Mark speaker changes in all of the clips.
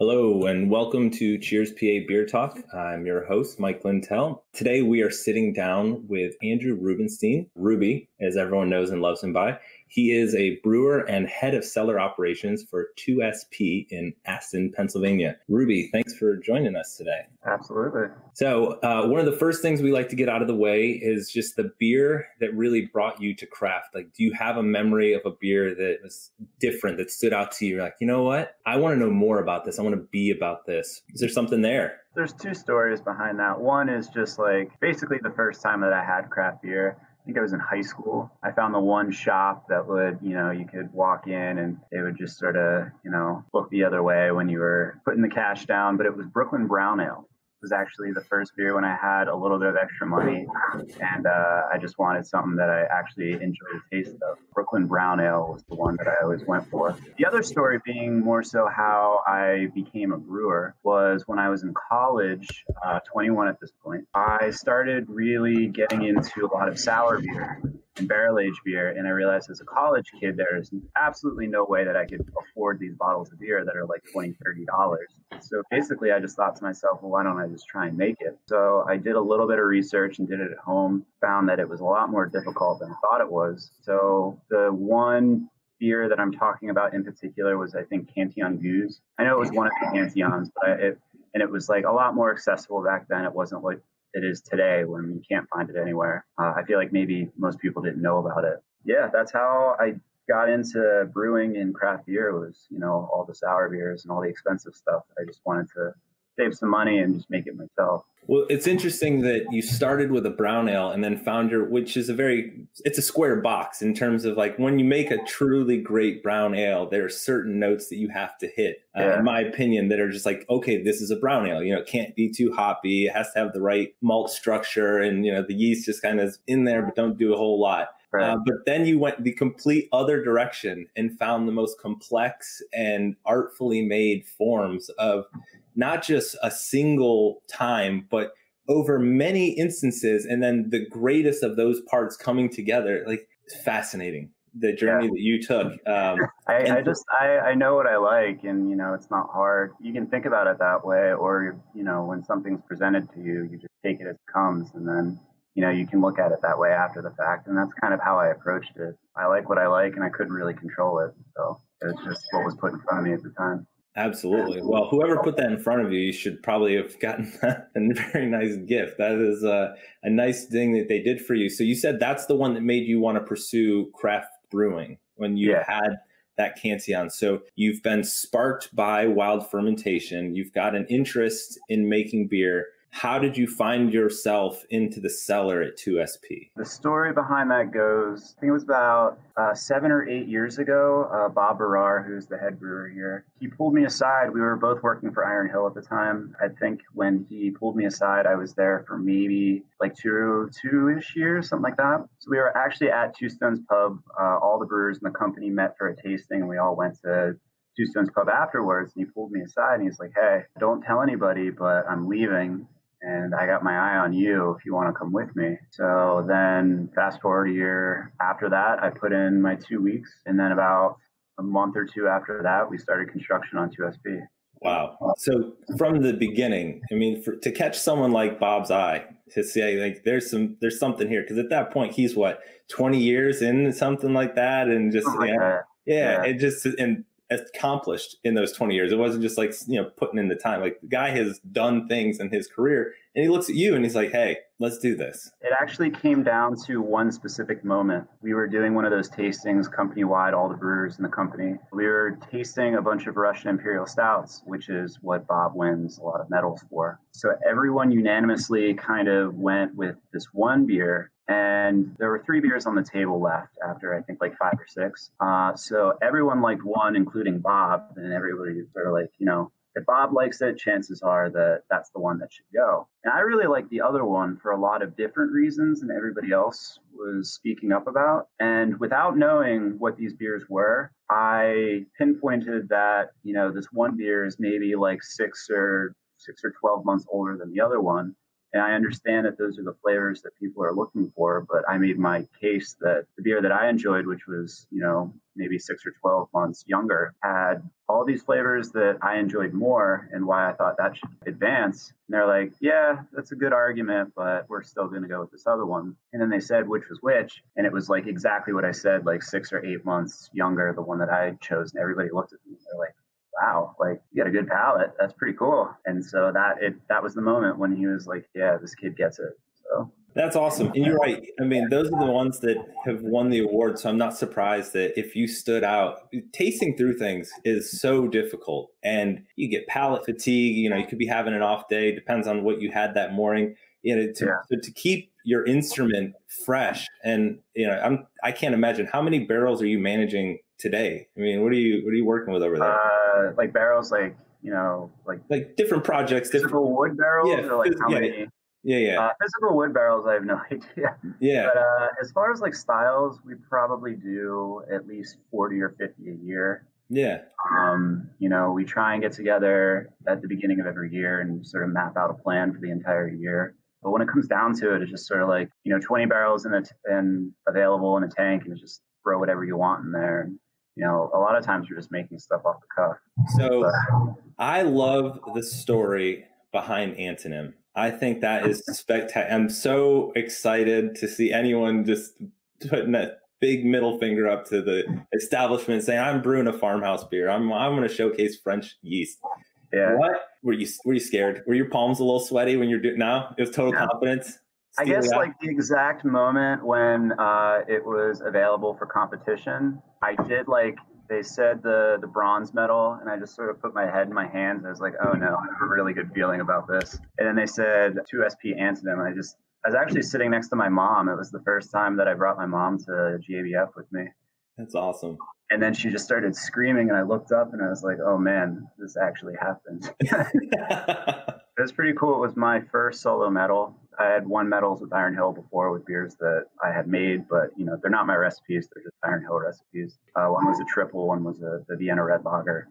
Speaker 1: Hello and welcome to Cheers PA Beer Talk. I'm your host, Mike Lintel. Today we are sitting down with Andrew Rubenstein, Ruby, as everyone knows and loves him by. He is a brewer and head of cellar operations for 2SP in Aston, Pennsylvania. Ruby, thanks for joining us today.
Speaker 2: Absolutely.
Speaker 1: So, uh, one of the first things we like to get out of the way is just the beer that really brought you to craft. Like, do you have a memory of a beer that was different, that stood out to you? You're like, you know what? I want to know more about this. I want to be about this. Is there something there?
Speaker 2: There's two stories behind that. One is just like basically the first time that I had craft beer think I was in high school. I found the one shop that would, you know, you could walk in and they would just sort of, you know, look the other way when you were putting the cash down. But it was Brooklyn Brown Ale was actually the first beer when I had a little bit of extra money, and uh, I just wanted something that I actually enjoyed the taste of. Brooklyn Brown Ale was the one that I always went for. The other story being more so how I became a brewer was when I was in college, uh, 21 at this point. I started really getting into a lot of sour beer and barrel aged beer. And I realized as a college kid, there's absolutely no way that I could afford these bottles of beer that are like 20 $30. So basically, I just thought to myself, well, why don't I just try and make it? So I did a little bit of research and did it at home, found that it was a lot more difficult than I thought it was. So the one beer that I'm talking about in particular was, I think, Cantillon Gueuze. I know it was one of the Cantillons, but it, and it was like a lot more accessible back then. It wasn't like it is today when you can't find it anywhere. Uh, I feel like maybe most people didn't know about it. Yeah, that's how I got into brewing and craft beer was, you know, all the sour beers and all the expensive stuff. I just wanted to save some money and just make it myself.
Speaker 1: Well, it's interesting that you started with a brown ale and then found your, which is a very, it's a square box in terms of like when you make a truly great brown ale, there are certain notes that you have to hit, uh, in my opinion, that are just like, okay, this is a brown ale. You know, it can't be too hoppy. It has to have the right malt structure and, you know, the yeast just kind of in there, but don't do a whole lot. Right. Uh, but then you went the complete other direction and found the most complex and artfully made forms of not just a single time, but over many instances, and then the greatest of those parts coming together. Like fascinating the journey yeah. that you took. Um,
Speaker 2: I, I, just I, I know what I like, and you know it's not hard. You can think about it that way, or you know when something's presented to you, you just take it as it comes, and then you know you can look at it that way after the fact. And that's kind of how I approached it. I like what I like, and I couldn't really control it, so it was just what was put in front of me at the time.
Speaker 1: Absolutely. Well, whoever put that in front of you, you should probably have gotten a very nice gift. That is a, a nice thing that they did for you. So you said that's the one that made you want to pursue craft brewing when you yeah. had that Cantillon. So you've been sparked by wild fermentation. You've got an interest in making beer how did you find yourself into the cellar at 2SP?
Speaker 2: The story behind that goes, I think it was about uh, seven or eight years ago. Uh, Bob Barrar, who's the head brewer here, he pulled me aside. We were both working for Iron Hill at the time. I think when he pulled me aside, I was there for maybe like two, two-ish years, something like that. So we were actually at Two Stones Pub. Uh, all the brewers in the company met for a tasting, and we all went to Two Stones Pub afterwards. And he pulled me aside and he's like, "Hey, don't tell anybody, but I'm leaving." And I got my eye on you if you want to come with me. So then, fast forward a year after that, I put in my two weeks, and then about a month or two after that, we started construction on 2SP.
Speaker 1: Wow. So from the beginning, I mean, for, to catch someone like Bob's eye, to say like there's some there's something here because at that point he's what 20 years in something like that and just oh yeah, yeah, yeah, it just and accomplished in those 20 years. It wasn't just like, you know, putting in the time. Like the guy has done things in his career and he looks at you and he's like, hey, let's do this.
Speaker 2: It actually came down to one specific moment. We were doing one of those tastings company wide, all the brewers in the company. We were tasting a bunch of Russian Imperial Stouts, which is what Bob wins a lot of medals for. So everyone unanimously kind of went with this one beer and there were three beers on the table left after I think like five or six. Uh, so everyone liked one, including Bob, and everybody of like, you know, if Bob likes it, chances are that that's the one that should go. And I really like the other one for a lot of different reasons than everybody else was speaking up about. And without knowing what these beers were, I pinpointed that, you know, this one beer is maybe like six or six or 12 months older than the other one And I understand that those are the flavors that people are looking for, but I made my case that the beer that I enjoyed, which was, you know, maybe six or 12 months younger, had all these flavors that I enjoyed more and why I thought that should advance. And they're like, yeah, that's a good argument, but we're still going to go with this other one. And then they said which was which. And it was like exactly what I said, like six or eight months younger, the one that I chose. And everybody looked at me. and They're like, wow, like you got a good palate. That's pretty cool. And so that it that was the moment when he was like, yeah, this kid gets it. So
Speaker 1: that's awesome. And you're right. I mean, those are the ones that have won the award. So I'm not surprised that if you stood out, tasting through things is so difficult and you get palate fatigue. You know, you could be having an off day, depends on what you had that morning. You know, to, yeah. to keep your instrument fresh. And, you know, I'm, I can't imagine how many barrels are you managing today? I mean, what are you, what are you working with over there?
Speaker 2: Uh, like barrels, like, you know, like,
Speaker 1: like different projects,
Speaker 2: physical
Speaker 1: different
Speaker 2: wood barrels
Speaker 1: yeah,
Speaker 2: or like how
Speaker 1: yeah.
Speaker 2: many?
Speaker 1: Yeah, yeah.
Speaker 2: Uh, physical wood barrels, I have no idea.
Speaker 1: Yeah.
Speaker 2: But uh, as far as like styles, we probably do at least 40 or 50 a year.
Speaker 1: Yeah.
Speaker 2: Um, you know, we try and get together at the beginning of every year and sort of map out a plan for the entire year. But when it comes down to it, it's just sort of like, you know, 20 barrels in a t- and available in a tank and just throw whatever you want in there. And, you know, a lot of times you're just making stuff off the cuff.
Speaker 1: So
Speaker 2: But,
Speaker 1: I love the story behind Antonym. I think that is spectacular. I'm so excited to see anyone just putting that big middle finger up to the establishment saying, I'm brewing a farmhouse beer. I'm, I'm going to showcase French yeast.
Speaker 2: yeah.
Speaker 1: What? Were you, were you scared? Were your palms a little sweaty when you're doing, no, it was total
Speaker 2: No.
Speaker 1: confidence.
Speaker 2: I guess like the exact moment when uh, it was available for competition, I did like they said the the bronze medal, and I just sort of put my head in my hands. I was like, oh no, I have a really good feeling about this. And then they said two SP antonym, and I just I was actually sitting next to my mom. It was the first time that I brought my mom to GABF with me.
Speaker 1: That's awesome.
Speaker 2: And then she just started screaming, and I looked up, and I was like, "Oh man, this actually happened." It was pretty cool. It was my first solo medal. I had won medals with Iron Hill before with beers that I had made, but you know they're not my recipes. They're just Iron Hill recipes. Uh, one was a triple, one was a the Vienna Red Lager,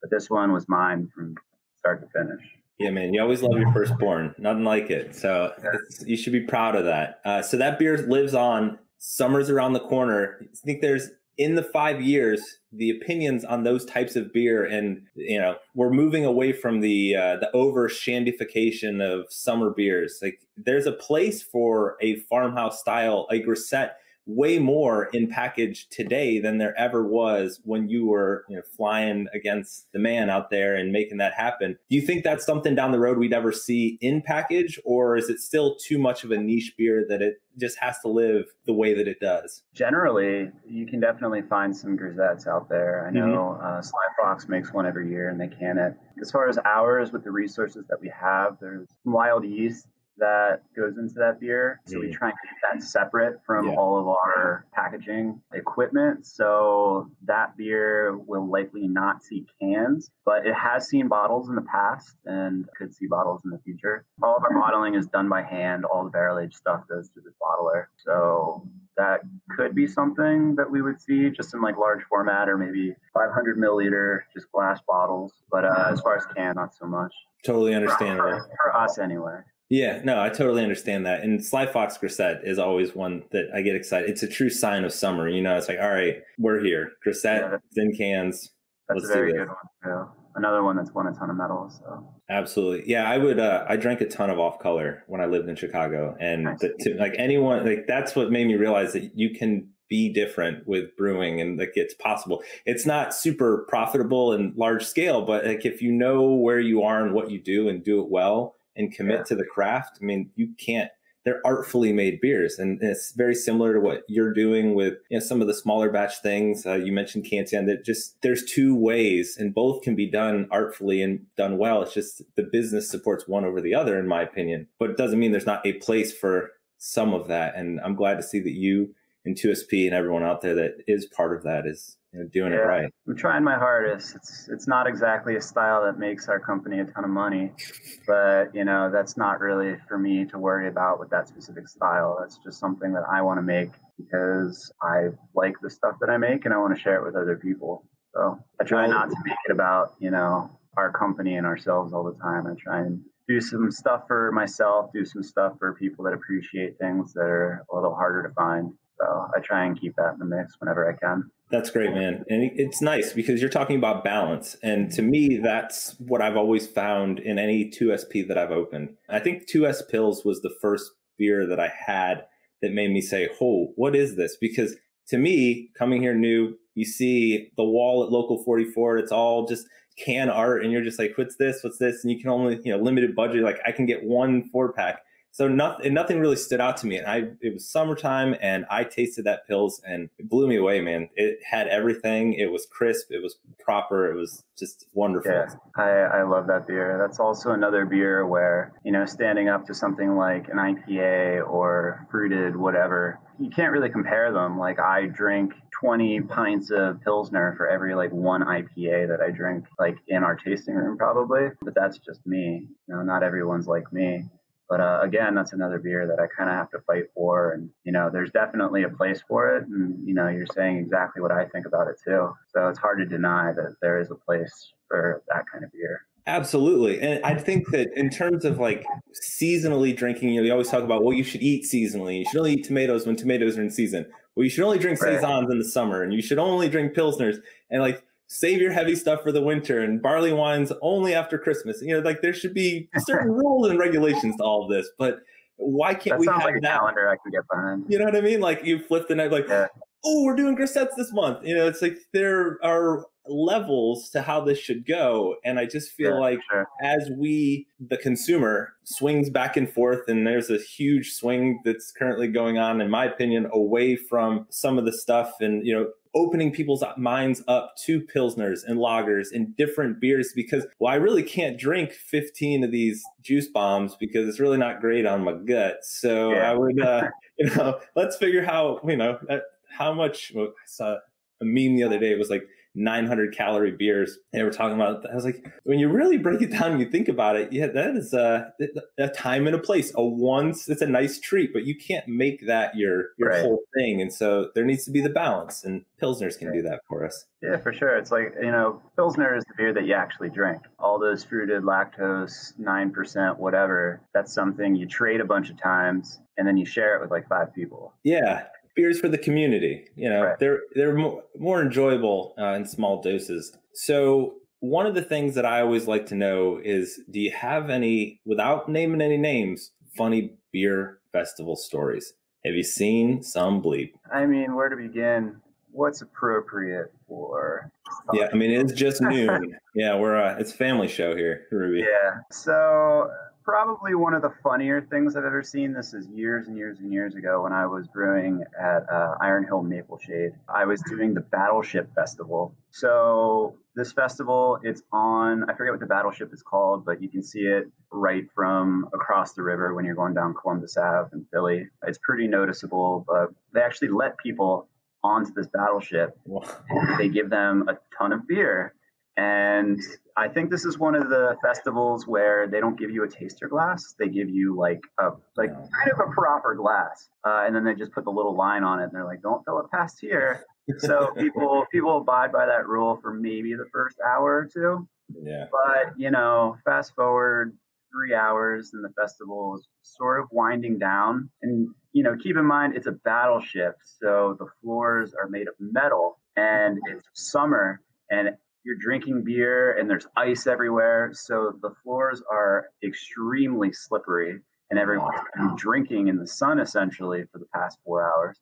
Speaker 2: but this one was mine from start to finish.
Speaker 1: Yeah, man, you always love your firstborn. Nothing like it. So you should be proud of that. Uh, so that beer lives on. Summer's around the corner. I think there's in the five years the opinions on those types of beer, and you know we're moving away from the uh, the over shandification of summer beers. Like there's a place for a farmhouse style, a grisette way more in package today than there ever was when you were you know, flying against the man out there and making that happen. Do you think that's something down the road we'd ever see in package, or is it still too much of a niche beer that it just has to live the way that it does?
Speaker 2: Generally, you can definitely find some grisettes out there. I know uh, Sly Fox makes one every year, and they can it. As far as ours, with the resources that we have, there's wild yeast that goes into that beer. So we
Speaker 1: Mm.
Speaker 2: try and keep that separate from
Speaker 1: Yeah.
Speaker 2: all of our packaging equipment. So that beer will likely not see cans, but it has seen bottles in the past and could see bottles in the future. All of our bottling is done by hand. All the barrel aged stuff goes through the bottler. So that could be something that we would see just in like large format or maybe 500 milliliter just glass bottles. But uh, as far as can, not so much.
Speaker 1: Totally
Speaker 2: For, for, for us anyway.
Speaker 1: Yeah, no, I totally understand that. And Sly Fox Grisette is always one that I get excited. It's a true sign of summer. You know, it's like, all right, we're here. Grisette,
Speaker 2: Yeah.
Speaker 1: thin cans.
Speaker 2: That's
Speaker 1: Let's
Speaker 2: a
Speaker 1: do
Speaker 2: very
Speaker 1: this.
Speaker 2: good one too. Another one that's won a ton of medals. So
Speaker 1: Absolutely. Yeah, I would. Uh, I drank a ton of off color when I lived in Chicago, and
Speaker 2: Nice.
Speaker 1: the, to, like anyone, like that's what made me realize that you can be different with brewing, and like it's possible. It's not super profitable and large scale, but like if you know where you are and what you do and do it well and commit
Speaker 2: Yeah.
Speaker 1: to the craft, I mean, you can't. They're artfully made beers, and it's very similar to what you're doing with you know, some of the smaller batch things. Uh, you mentioned Cantillon. That just there's two ways, and both can be done artfully and done well. It's just the business supports one over the other, in my opinion. But it doesn't mean there's not a place for some of that. And I'm glad to see that you and 2SP and everyone out there that is part of that is you know, doing it right.
Speaker 2: I'm trying my hardest. It's it's not exactly a style that makes our company a ton of money, but you know that's not really for me to worry about with that specific style. That's just something that I want to make because I like the stuff that I make and I want to share it with other people. So I try not to make it about you know our company and ourselves all the time. I try and do some stuff for myself, do some stuff for people that appreciate things that are a little harder to find. So I try and keep that in the mix whenever I can.
Speaker 1: That's great, man. And it's nice because you're talking about balance. And to me, that's what I've always found in any 2SP that I've opened. I think 2SP Pils was the first beer that I had that made me say, oh, what is this? Because to me, coming here new, you see the wall at Local 44, it's all just can art. And you're just like, what's this? What's this? And you can only, you know, limited budget. Like I can get one four pack so nothing, nothing really stood out to me. And I, it was summertime and I tasted that Pils and it blew me away, man. It had everything. It was crisp. It was proper. It was just wonderful.
Speaker 2: Yeah, I, I love that beer. That's also another beer where, you know, standing up to something like an IPA or fruited, whatever, you can't really compare them. Like I drink 20 pints of Pilsner for every like one IPA that I drink like in our tasting room probably. But that's just me. You know, not everyone's like me. But uh, again, that's another beer that I kind of have to fight for. And, you know, there's definitely a place for it. And, you know, you're saying exactly what I think about it too. So it's hard to deny that there is a place for that kind of beer.
Speaker 1: Absolutely. And I think that in terms of like seasonally drinking, you know, you always talk about, well, you should eat seasonally. You should only eat tomatoes when tomatoes are in season. Well, you should only drink right. Saisons in the summer and you should only drink Pilsners. And like save your heavy stuff for the winter and barley wines only after Christmas. You know, like there should be certain rules and regulations to all of this, but why can't
Speaker 2: that
Speaker 1: we
Speaker 2: have
Speaker 1: like
Speaker 2: that calendar I can get behind?
Speaker 1: You know what I mean? Like you flip the night, like, yeah. oh, we're doing Grisettes this month. You know, it's like there are levels to how this should go. And I just feel sure, like sure. as we, the consumer, swings back and forth, and there's a huge swing that's currently going on, in my opinion, away from some of the stuff and, you know, opening people's minds up to pilsners and lagers and different beers because well i really can't drink 15 of these juice bombs because it's really not great on my gut. So yeah. i would uh you know let's figure how you know uh, how much well, i saw a meme the other day. It was like 900 calorie beers. They were talking about. I was like, when you really break it down, and you think about it. Yeah, that is a, a time and a place. A once, it's a nice treat, but you can't make that your your right. whole thing. And so there needs to be the balance, and pilsners can do that for us.
Speaker 2: Yeah, for sure. It's like you know, pilsner is the beer that you actually drink. All those fruited, lactose, nine percent, whatever. That's something you trade a bunch of times, and then you share it with like five people.
Speaker 1: Yeah, beers for the community. You know, right. they're they're more, more enjoyable uh, in small doses. So one of the things that I always like to know is, do you have any, without naming any names, funny beer festival stories? Have you seen some bleep?
Speaker 2: I mean, where to begin? What's appropriate for?
Speaker 1: Yeah, I mean it's just noon. yeah, we're uh, it's family show here, Ruby.
Speaker 2: Yeah. So probably one of the funnier things I've ever seen. This is years and years and years ago when I was brewing at uh, Iron Hill Maple Shade. I was doing the Battleship Festival. So this festival, it's on, I forget what the battleship is called, but you can see it right from across the river when you're going down Columbus Ave in Philly. It's pretty noticeable, but they actually let people onto this battleship. They give them a ton of beer and I think this is one of the festivals where they don't give you a taster glass. They give you like a like kind of a proper glass, uh, and then they just put the little line on it. And they're like, "Don't fill it past here." So people people abide by that rule for maybe the first hour or two.
Speaker 1: Yeah.
Speaker 2: But you know, fast forward three hours, and the festival is sort of winding down. And you know, keep in mind it's a battleship, so the floors are made of metal, and it's summer, and you're drinking beer and there's ice everywhere. So the floors are extremely slippery and everyone's been drinking in the sun essentially for the past four hours.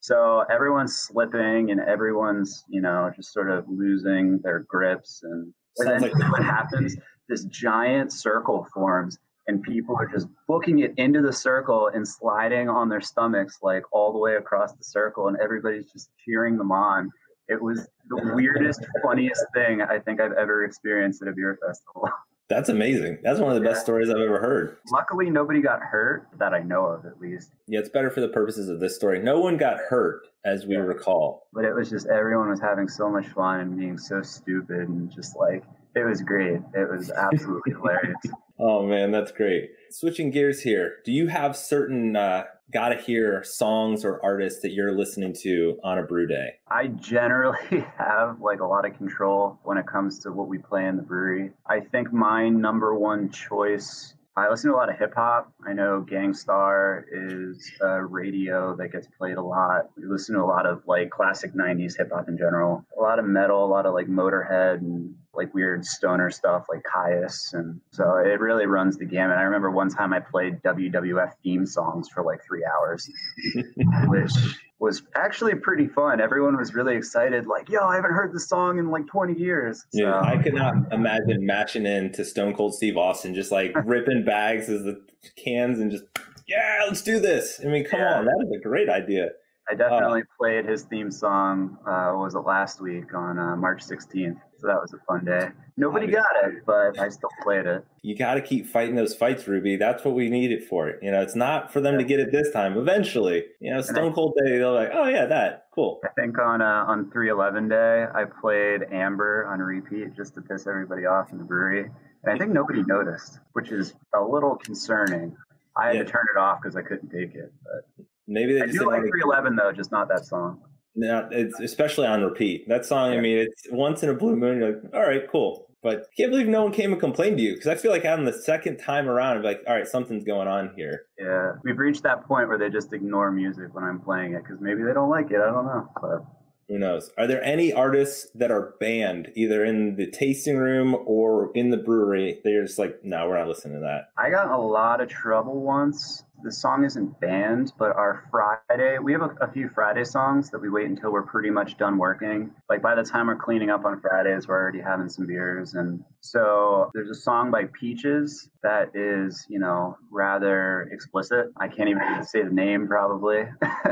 Speaker 2: So everyone's slipping and everyone's, you know, just sort of losing their grips. And then like- what happens? This giant circle forms and people are just booking it into the circle and sliding on their stomachs like all the way across the circle and everybody's just cheering them on it was the weirdest, funniest thing I think I've ever experienced at a beer festival.
Speaker 1: That's amazing. That's one of the yeah. best stories I've ever heard.
Speaker 2: Luckily, nobody got hurt that I know of, at least.
Speaker 1: Yeah, it's better for the purposes of this story. No one got hurt, as we yeah. recall.
Speaker 2: But it was just everyone was having so much fun and being so stupid and just like it was great. It was absolutely hilarious.
Speaker 1: Oh man, that's great. Switching gears here, do you have certain uh, gotta hear songs or artists that you're listening to on a brew day?
Speaker 2: I generally have like a lot of control when it comes to what we play in the brewery. I think my number one choice I listen to a lot of hip hop. I know Gang Starr is a radio that gets played a lot. We listen to a lot of like classic 90s hip hop in general. A lot of metal, a lot of like Motorhead and like weird stoner stuff like Kyuss. And so it really runs the gamut. I remember one time I played WWF theme songs for like three hours, which was actually pretty fun. Everyone was really excited, like, yo, I haven't heard the song in like 20 years.
Speaker 1: So. Yeah, I could not imagine matching in to Stone Cold Steve Austin, just like ripping bags as the cans and just, yeah, let's do this. I mean, come yeah. on, that is a great idea.
Speaker 2: I definitely uh, played his theme song. Uh, was it last week on uh, March 16th? So that was a fun day. Nobody got it, but I still played it.
Speaker 1: You got to keep fighting those fights, Ruby. That's what we need it for. You know, it's not for them to get it this time. Eventually, you know, Stone Cold Day, they're like, oh yeah, that cool.
Speaker 2: I think on uh, on 311 Day, I played Amber on repeat just to piss everybody off in the brewery, and I think nobody noticed, which is a little concerning. I had yeah. to turn it off because I couldn't take it. But
Speaker 1: maybe they
Speaker 2: I do like 311 though, just not that song.
Speaker 1: No, it's especially on repeat. That song, yeah. I mean, it's once in a blue moon. You're like, all right, cool. But I can't believe no one came and complained to you because I feel like on the second time around, I'm like, all right, something's going on here.
Speaker 2: Yeah, we've reached that point where they just ignore music when I'm playing it because maybe they don't like it. I don't know. But
Speaker 1: who knows? Are there any artists that are banned either in the tasting room or in the brewery? They're just like, no, we're not listening to that.
Speaker 2: I got a lot of trouble once. The song isn't banned, but our Friday, we have a, a, few Friday songs that we wait until we're pretty much done working. Like by the time we're cleaning up on Fridays, we're already having some beers. And so there's a song by Peaches that is, you know, rather explicit. I can't even say the name probably.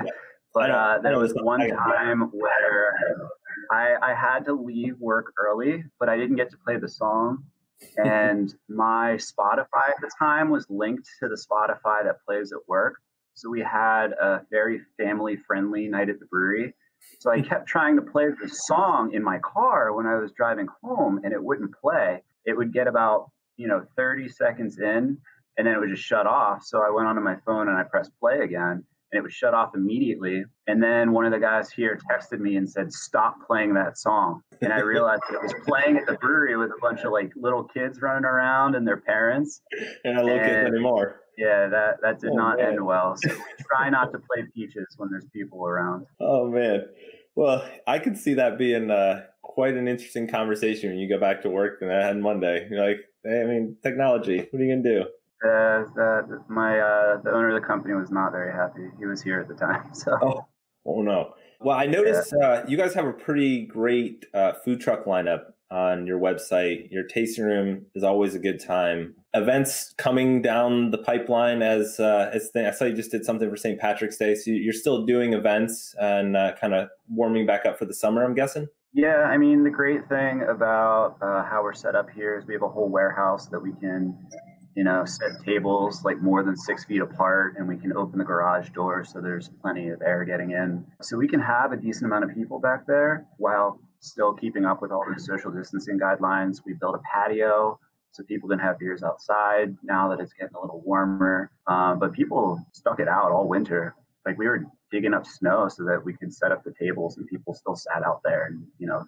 Speaker 2: But uh, there was one time where I, I had to leave work early, but I didn't get to play the song. Mm-hmm. And my Spotify at the time was linked to the Spotify that plays at work. So we had a very family friendly night at the brewery. So I kept trying to play the song in my car when I was driving home and it wouldn't play. It would get about, you know, 30 seconds in and then it would just shut off. So I went onto my phone and I pressed play again and it was shut off immediately. And then one of the guys here texted me and said, "Stop playing that song." And I realized it was playing at the brewery with a bunch of like little kids running around and their parents.
Speaker 1: And I look at anymore.
Speaker 2: Yeah, that that did oh, not man. end well. So we try not to play peaches when there's people around.
Speaker 1: Oh man. Well, I could see that being uh, quite an interesting conversation when you go back to work and on Monday. You're like, hey, I mean, technology. What are you gonna do?
Speaker 2: Uh, the, my uh, the owner of the company was not very happy. He was here at the time. So.
Speaker 1: Oh, oh no. Well, I noticed yeah. uh, you guys have a pretty great uh, food truck lineup on your website. Your tasting room is always a good time. Events coming down the pipeline as uh, as I saw you just did something for St. Patrick's Day. So you're still doing events and uh, kind of warming back up for the summer. I'm guessing.
Speaker 2: Yeah, I mean the great thing about uh, how we're set up here is we have a whole warehouse that we can you know, set tables like more than six feet apart, and we can open the garage door so there's plenty of air getting in. So we can have a decent amount of people back there while still keeping up with all the social distancing guidelines. We built a patio so people can have beers outside now that it's getting a little warmer. Um, but people stuck it out all winter. Like we were digging up snow so that we could set up the tables, and people still sat out there and you know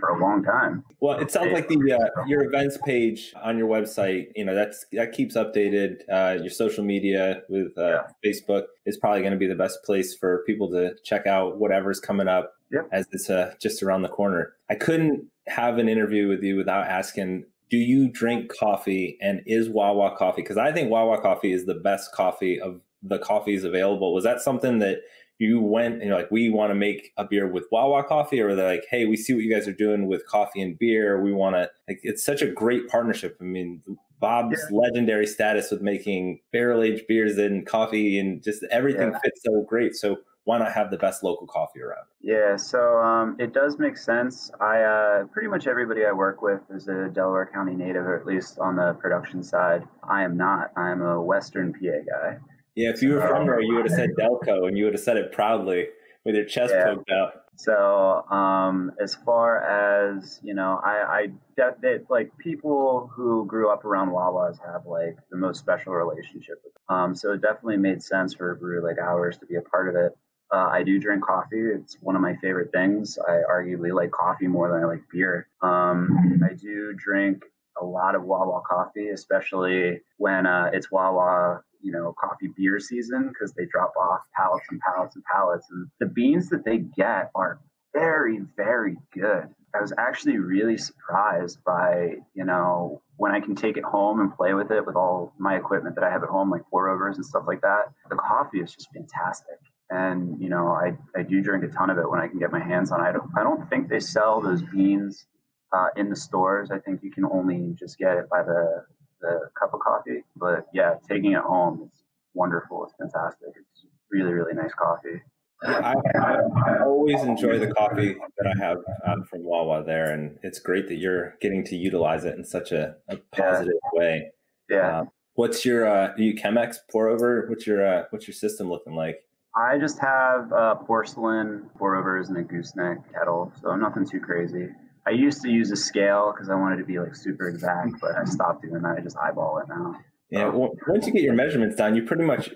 Speaker 2: for a long time.
Speaker 1: Well, it sounds like the uh, your events page on your website, you know, that's that keeps updated. Uh, your social media with uh, yeah. Facebook is probably going to be the best place for people to check out whatever's coming up
Speaker 2: yep.
Speaker 1: as it's uh, just around the corner. I couldn't have an interview with you without asking. Do you drink coffee and is Wawa coffee? Because I think Wawa coffee is the best coffee of the coffees available. Was that something that you went and you're like, we want to make a beer with Wawa coffee, or they're like, hey, we see what you guys are doing with coffee and beer. We want to, like, it's such a great partnership. I mean, Bob's yeah. legendary status with making barrel aged beers and coffee and just everything yeah. fits so great. So why not have the best local coffee around?
Speaker 2: Yeah, so um, it does make sense. I uh, pretty much everybody I work with is a Delaware County native, or at least on the production side. I am not. I am a Western PA guy.
Speaker 1: Yeah, if you were from there, you would have said Delco, and you would have said it proudly with your chest yeah. poked out.
Speaker 2: So, um, as far as you know, I, I they, like people who grew up around Wawas have like the most special relationship with them. Um, so it definitely made sense for a brew like ours to be a part of it. Uh, I do drink coffee. It's one of my favorite things. I arguably like coffee more than I like beer. Um, I do drink a lot of Wawa coffee, especially when uh, it's Wawa, you know, coffee beer season because they drop off pallets and pallets and pallets. And the beans that they get are very, very good. I was actually really surprised by, you know, when I can take it home and play with it with all my equipment that I have at home, like pour overs and stuff like that. The coffee is just fantastic. And, you know, I, I do drink a ton of it when I can get my hands on it. I don't, I don't think they sell those beans uh, in the stores. I think you can only just get it by the, the cup of coffee. But yeah, taking it home is wonderful. It's fantastic. It's really, really nice coffee.
Speaker 1: I, I, I, always enjoy the coffee that I have um, from Wawa there, and it's great that you're getting to utilize it in such a, a positive
Speaker 2: yeah.
Speaker 1: way.
Speaker 2: Yeah.
Speaker 1: Uh, what's your uh, you Chemex pour over? What's your uh, what's your system looking like?
Speaker 2: I just have uh, porcelain pour overs and a gooseneck kettle, so nothing too crazy. I used to use a scale because I wanted to be like super exact, but I stopped doing that. I just eyeball it now.
Speaker 1: Yeah, well, once you get your measurements done, you pretty much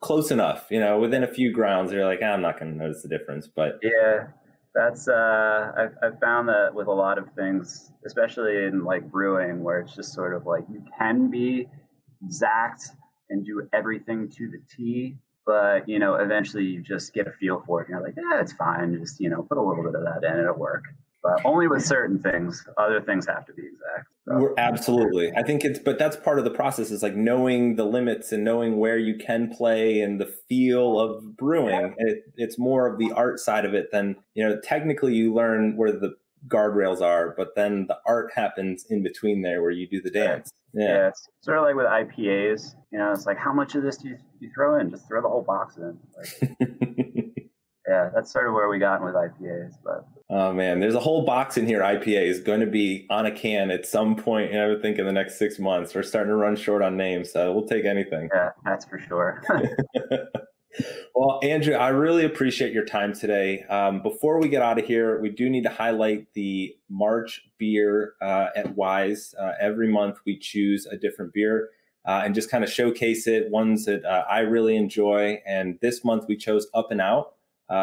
Speaker 1: close enough. You know, within a few grounds, you're like, ah, I'm not going to notice the difference. But
Speaker 2: yeah, that's uh, I've, I've found that with a lot of things, especially in like brewing, where it's just sort of like you can be exact and do everything to the T, but you know, eventually you just get a feel for it. And you're like, yeah, it's fine. Just you know, put a little bit of that in, it'll work but only with certain things. Other things have to be exact.
Speaker 1: So. Absolutely, I think it's, but that's part of the process. Is like knowing the limits and knowing where you can play and the feel of brewing. Yeah. It, it's more of the art side of it than you know. Technically, you learn where the guardrails are, but then the art happens in between there where you do the dance.
Speaker 2: Yeah. yeah, it's sort of like with IPAs. You know, it's like how much of this do you, you throw in? Just throw the whole box in. Like, yeah, that's sort of where we got with IPAs. But
Speaker 1: oh man, there's a whole box in here. IPA is going to be on a can at some point, I would think in the next six months. We're starting to run short on names, so we'll take anything.
Speaker 2: Yeah, that's for sure.
Speaker 1: well, Andrew, I really appreciate your time today. Um, before we get out of here, we do need to highlight the March beer uh, at Wise. Uh, every month, we choose a different beer. Uh, and just kind of showcase it, ones that uh, I really enjoy. And this month we chose Up and Out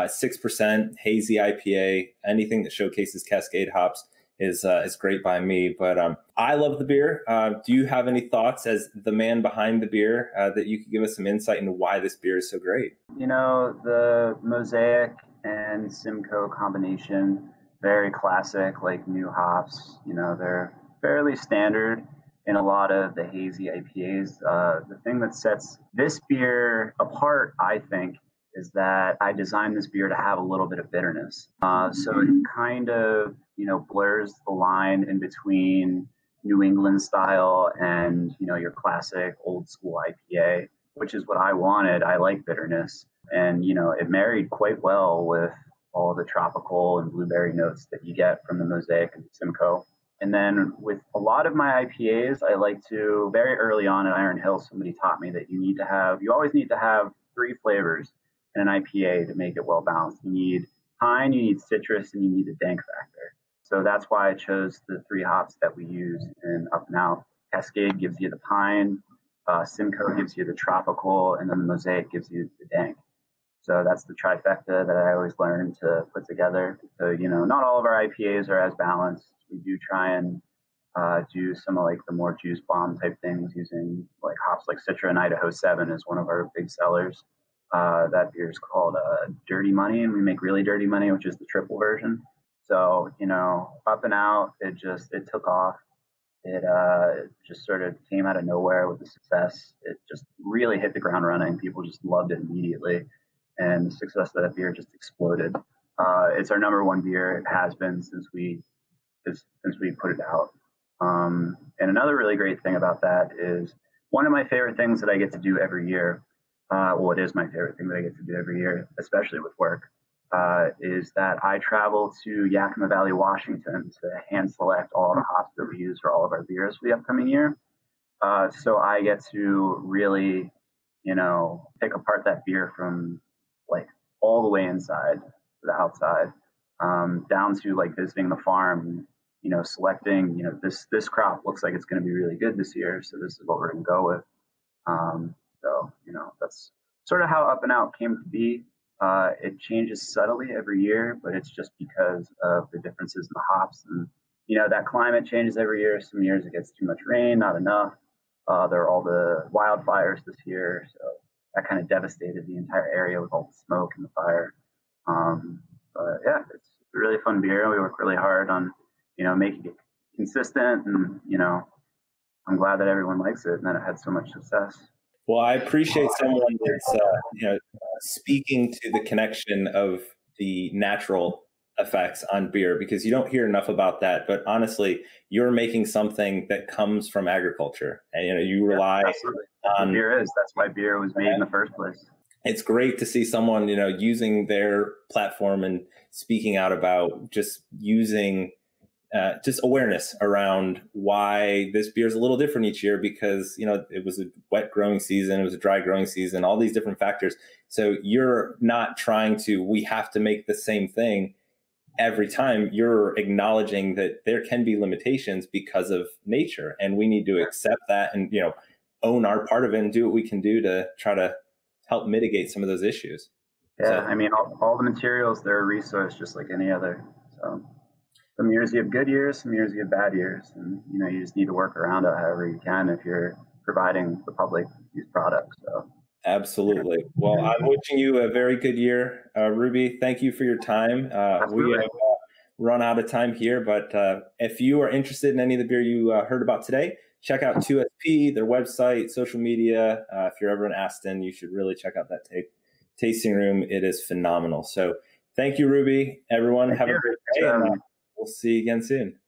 Speaker 1: six uh, percent hazy IPA. Anything that showcases Cascade hops is uh, is great by me. But um, I love the beer. Uh, do you have any thoughts as the man behind the beer uh, that you could give us some insight into why this beer is so great?
Speaker 2: You know, the Mosaic and Simcoe combination, very classic, like new hops. You know, they're fairly standard in a lot of the hazy IPAs. Uh, the thing that sets this beer apart, I think, is that I designed this beer to have a little bit of bitterness. Uh, so it kind of, you know, blurs the line in between New England style and, you know, your classic old school IPA, which is what I wanted. I like bitterness. And, you know, it married quite well with all the tropical and blueberry notes that you get from the Mosaic and the Simcoe. And then with a lot of my IPAs, I like to very early on at Iron Hill, somebody taught me that you need to have, you always need to have three flavors an IPA to make it well balanced. You need pine, you need citrus, and you need a dank factor. So that's why I chose the three hops that we use in Up and Out. Cascade gives you the pine, uh, Simcoe gives you the tropical, and then the Mosaic gives you the dank. So that's the trifecta that I always learn to put together. So, you know, not all of our IPAs are as balanced. We do try and uh, do some of like the more juice bomb type things using like hops like Citra and Idaho 7 is one of our big sellers. Uh, that beer is called uh, Dirty Money, and we make really dirty money, which is the triple version. So you know, up and out, it just it took off. It uh, just sort of came out of nowhere with the success. It just really hit the ground running. People just loved it immediately, and the success of that beer just exploded. Uh, it's our number one beer. It has been since we since we put it out. Um, and another really great thing about that is one of my favorite things that I get to do every year uh, well, it is my favorite thing that I get to do every year, especially with work, uh, is that I travel to Yakima Valley, Washington to hand select all the hops that we use for all of our beers for the upcoming year. Uh, so I get to really, you know, pick apart that beer from like all the way inside to the outside, um, down to like visiting the farm, you know, selecting, you know, this this crop looks like it's going to be really good this year, so this is what we're going to go with. Um, you know, that's sort of how Up and Out came to be. Uh, it changes subtly every year, but it's just because of the differences in the hops and you know, that climate changes every year. Some years it gets too much rain, not enough. Uh, there are all the wildfires this year, so that kind of devastated the entire area with all the smoke and the fire. Um, but yeah, it's a really fun beer. We work really hard on, you know, making it consistent, and you know, I'm glad that everyone likes it and that it had so much success.
Speaker 1: Well, I appreciate someone that's uh, you know speaking to the connection of the natural effects on beer because you don't hear enough about that. But honestly, you're making something that comes from agriculture, and you know you rely
Speaker 2: yeah, on beer is that's why beer was made in the first place.
Speaker 1: It's great to see someone you know using their platform and speaking out about just using uh, just awareness around why this beer is a little different each year because you know it was a wet growing season, it was a dry growing season, all these different factors. So you're not trying to we have to make the same thing every time. You're acknowledging that there can be limitations because of nature, and we need to accept that and you know own our part of it and do what we can do to try to help mitigate some of those issues.
Speaker 2: Yeah, so, I mean, all, all the materials they're a resource just like any other. So some years you have good years, some years you have bad years, and you know you just need to work around it however you can if you're providing the public these products. So.
Speaker 1: Absolutely. Well, I'm wishing you a very good year, uh, Ruby. Thank you for your time. Uh, we have uh, run out of time here, but uh, if you are interested in any of the beer you uh, heard about today, check out 2SP, their website, social media. Uh, if you're ever in Aston, you should really check out that tasting room. It is phenomenal. So, thank you, Ruby. Everyone, thank have you. a great day. Um, We'll see you again soon.